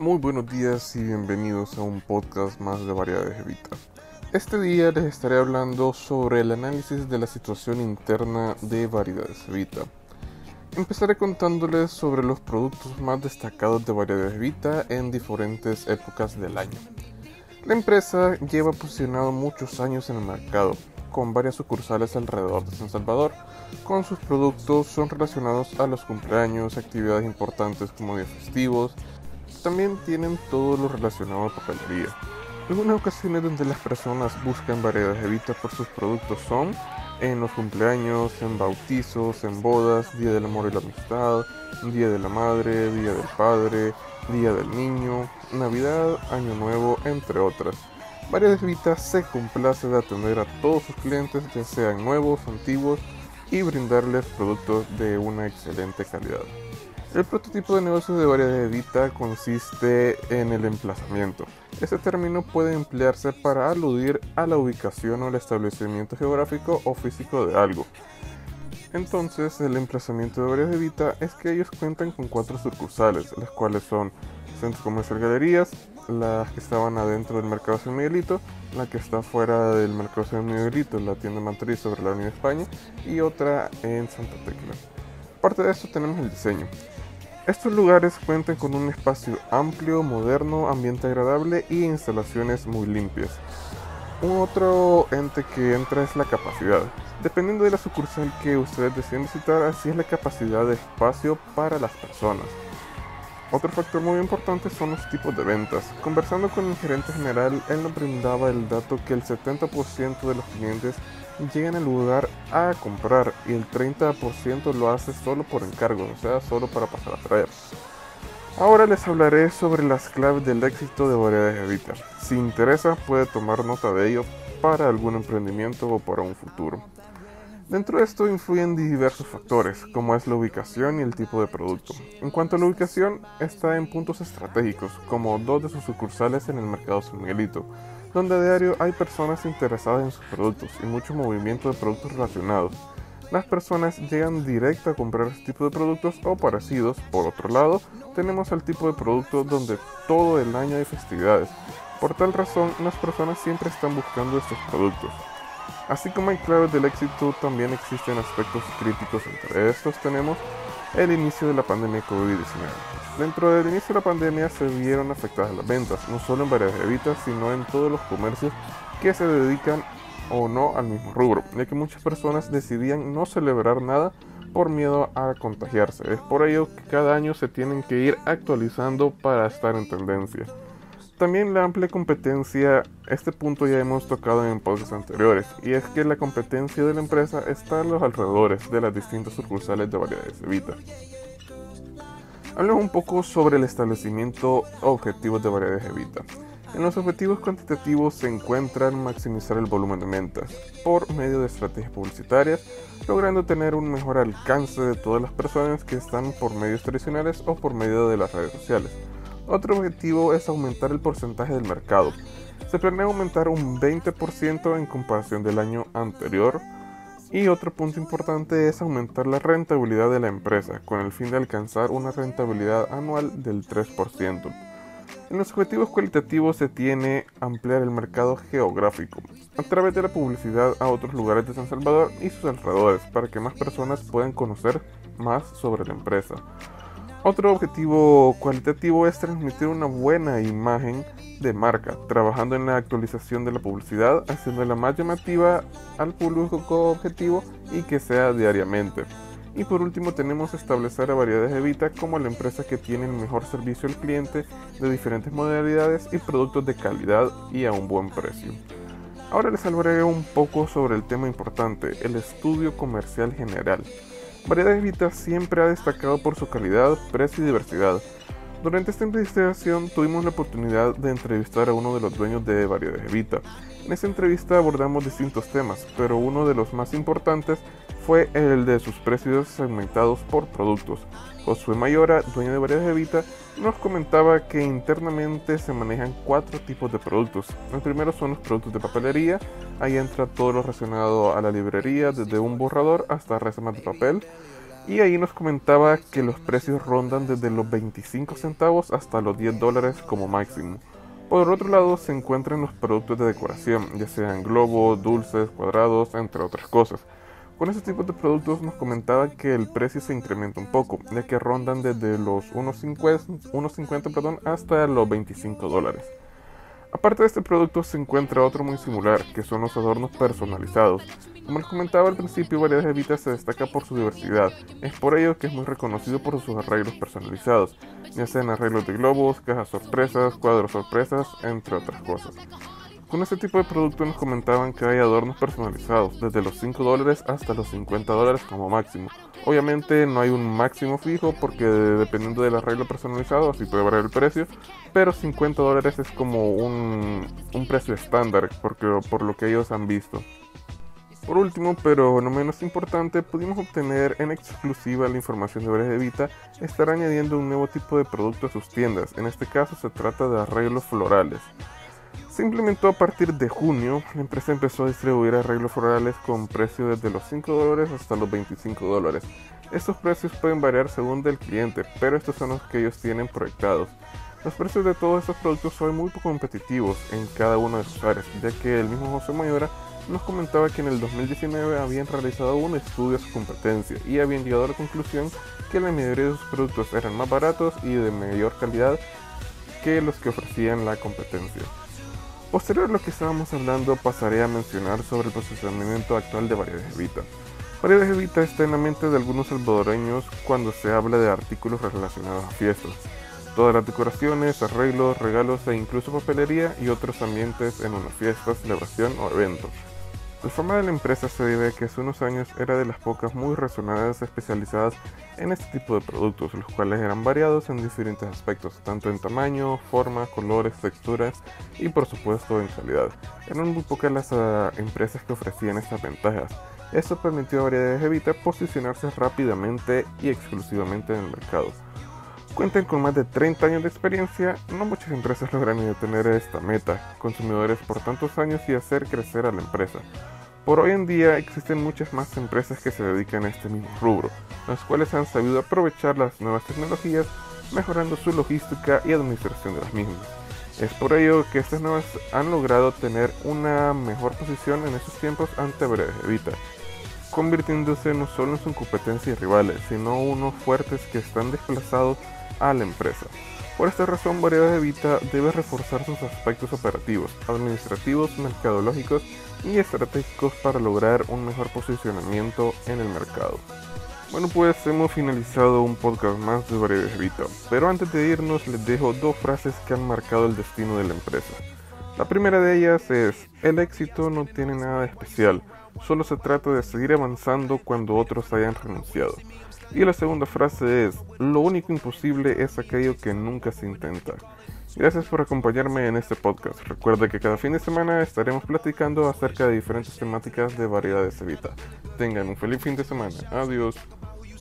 Muy buenos días y bienvenidos a un podcast más de Variedades Evita. Este día les estaré hablando sobre el análisis de la situación interna de Variedades Evita. Empezaré contándoles sobre los productos más destacados de Variedades Evita en diferentes épocas del año. La empresa lleva posicionado muchos años en el mercado, con varias sucursales alrededor de San Salvador. Con sus productos son relacionados a los cumpleaños, actividades importantes como días festivos, también tienen todo lo relacionado a papelería. Algunas ocasiones donde las personas buscan variedades de Vita por sus productos son en los cumpleaños, en bautizos, en bodas, Día del Amor y la Amistad, Día de la Madre, Día del Padre, Día del Niño, Navidad, Año Nuevo, entre otras. Variedades Vita se complace de atender a todos sus clientes, ya sean nuevos, antiguos, y brindarles productos de una excelente calidad. El prototipo de negocio de variedad Vita consiste en el emplazamiento. Este término puede emplearse para aludir a la ubicación o el establecimiento geográfico o físico de algo. Entonces, el emplazamiento de variedad Vita es que ellos cuentan con cuatro sucursales, las cuales son centros comerciales galerías, las que estaban adentro del mercado San Miguelito, la que está fuera del mercado San Miguelito, la tienda matriz sobre la Avenida España, y otra en Santa Tecla. Aparte de esto tenemos el diseño. Estos lugares cuentan con un espacio amplio, moderno, ambiente agradable y instalaciones muy limpias. Un otro ente que entra es la capacidad. Dependiendo de la sucursal que ustedes deseen visitar, así es la capacidad de espacio para las personas. Otro factor muy importante son los tipos de ventas. Conversando con el gerente general, él nos brindaba el dato que el 70% de los clientes llegan al lugar a comprar y el 30% lo hace solo por encargo, o sea, solo para pasar a traer. Ahora les hablaré sobre las claves del éxito de Variedades Evita. Si interesa, puede tomar nota de ello para algún emprendimiento o para un futuro. Dentro de esto influyen diversos factores, como es la ubicación y el tipo de producto. En cuanto a la ubicación, está en puntos estratégicos, como dos de sus sucursales en el mercado San Miguelito, donde a diario hay personas interesadas en sus productos y mucho movimiento de productos relacionados. Las personas llegan directo a comprar este tipo de productos o parecidos. Por otro lado, tenemos el tipo de producto donde todo el año hay festividades. Por tal razón, las personas siempre están buscando estos productos. Así como hay claves del éxito, también existen aspectos críticos. Entre estos tenemos el inicio de la pandemia COVID-19. Dentro del inicio de la pandemia se vieron afectadas las ventas, no solo en varias evitas, sino en todos los comercios que se dedican o no al mismo rubro, ya que muchas personas decidían no celebrar nada por miedo a contagiarse. Es por ello que cada año se tienen que ir actualizando para estar en tendencia. También la amplia competencia, este punto ya hemos tocado en podcasts anteriores, y es que la competencia de la empresa está a los alrededores de las distintas sucursales de variedades de Vita. Hablemos un poco sobre el establecimiento objetivos de variedades de Vita. En los objetivos cuantitativos se encuentran maximizar el volumen de ventas por medio de estrategias publicitarias, logrando tener un mejor alcance de todas las personas que están por medios tradicionales o por medio de las redes sociales otro objetivo es aumentar el porcentaje del mercado. Se planea aumentar un 20% en comparación del año anterior. Y otro punto importante es aumentar la rentabilidad de la empresa, con el fin de alcanzar una rentabilidad anual del 3%. En los objetivos cualitativos se tiene ampliar el mercado geográfico a través de la publicidad a otros lugares de San Salvador y sus alrededores para que más personas puedan conocer más sobre la empresa. Otro objetivo cualitativo es transmitir una buena imagen de marca, trabajando en la actualización de la publicidad, haciéndola más llamativa al público objetivo y que sea diariamente. Y por último tenemos establecer a Variedades Evita como la empresa que tiene el mejor servicio al cliente de diferentes modalidades y productos de calidad y a un buen precio. Ahora les hablaré un poco sobre el tema importante, el estudio comercial general. Variedades Vita siempre ha destacado por su calidad, precio y diversidad. Durante esta investigación tuvimos la oportunidad de entrevistar a uno de los dueños de Variedades Vita. En esta entrevista abordamos distintos temas, pero uno de los más importantes fue el de sus precios segmentados por productos. Josué Mayora, dueño de Variedades Vita, nos comentaba que internamente se manejan cuatro tipos de productos. El primero son los productos de papelería, ahí entra todo lo relacionado a la librería, desde un borrador hasta resemas de papel. y ahí nos comentaba que los precios rondan desde los 25 centavos hasta los 10 dólares como máximo. Por otro lado se encuentran los productos de decoración, ya sean globos, dulces, cuadrados, entre otras cosas. Con este tipo de productos nos comentaba que el precio se incrementa un poco, ya que rondan desde los 1.50 perdón, hasta los 25 dólares. Aparte de este producto se encuentra otro muy similar, que son los adornos personalizados. Como les comentaba al principio, Variedades Evita se destaca por su diversidad. Es por ello que es muy reconocido por sus arreglos personalizados, ya sean arreglos de globos, cajas sorpresas, cuadros sorpresas, entre otras cosas. Con este tipo de producto nos comentaban que hay adornos personalizados, desde los 5 dólares hasta los 50 dólares como máximo. Obviamente no hay un máximo fijo porque dependiendo del arreglo personalizado así puede variar el precio, pero 50 dólares es como un, un precio estándar porque, por lo que ellos han visto. Por último, pero no menos importante, pudimos obtener en exclusiva la información de Breves Evita estar añadiendo un nuevo tipo de producto a sus tiendas. En este caso se trata de arreglos florales. Se implementó a partir de junio. La empresa empezó a distribuir arreglos florales con precios desde los 5 dólares hasta los 25 dólares. Estos precios pueden variar según del cliente, pero estos son los que ellos tienen proyectados. Los precios de todos estos productos son muy competitivos en cada uno de sus áreas, ya que el mismo José Mayora nos comentaba que en el 2019 habían realizado un estudio a su competencia y habían llegado a la conclusión que la mayoría de sus productos eran más baratos y de mayor calidad que los que ofrecían la competencia. Posterior a lo que estábamos hablando, pasaré a mencionar sobre el posicionamiento actual de Variedades Evita. Variedades Evita está en la mente de algunos salvadoreños cuando se habla de artículos relacionados a fiestas. Todas las decoraciones, arreglos, regalos e incluso papelería y otros ambientes en una fiesta, celebración o evento. La fama de la empresa se debe a que hace unos años era de las pocas muy razonadas especializadas en este tipo de productos, los cuales eran variados en diferentes aspectos, tanto en tamaño, forma, colores, texturas y por supuesto en calidad. Eran muy pocas las uh, empresas que ofrecían estas ventajas. Esto permitió a Variedades Evita posicionarse rápidamente y exclusivamente en el mercado. Cuentan con más de 30 años de experiencia, no muchas empresas logran detener esta meta, consumidores por tantos años y hacer crecer a la empresa. Por hoy en día existen muchas más empresas que se dedican a este mismo rubro, las cuales han sabido aprovechar las nuevas tecnologías, mejorando su logística y administración de las mismas. Es por ello que estas nuevas han logrado tener una mejor posición en estos tiempos ante Breves Evita, convirtiéndose no solo en su competencia y rivales, sino unos fuertes que están desplazados a la empresa. Por esta razón, Variedades Evita debe reforzar sus aspectos operativos, administrativos, mercadológicos y estratégicos para lograr un mejor posicionamiento en el mercado. Bueno, pues hemos finalizado un podcast más de Variedades Evita, pero antes de irnos les dejo dos frases que han marcado el destino de la empresa. La primera de ellas es, el éxito no tiene nada de especial, solo se trata de seguir avanzando cuando otros hayan renunciado. Y la segunda frase es, lo único imposible es aquello que nunca se intenta. Gracias por acompañarme en este podcast. Recuerda que cada fin de semana estaremos platicando acerca de diferentes temáticas de variedades Evita. Tengan un feliz fin de semana. Adiós.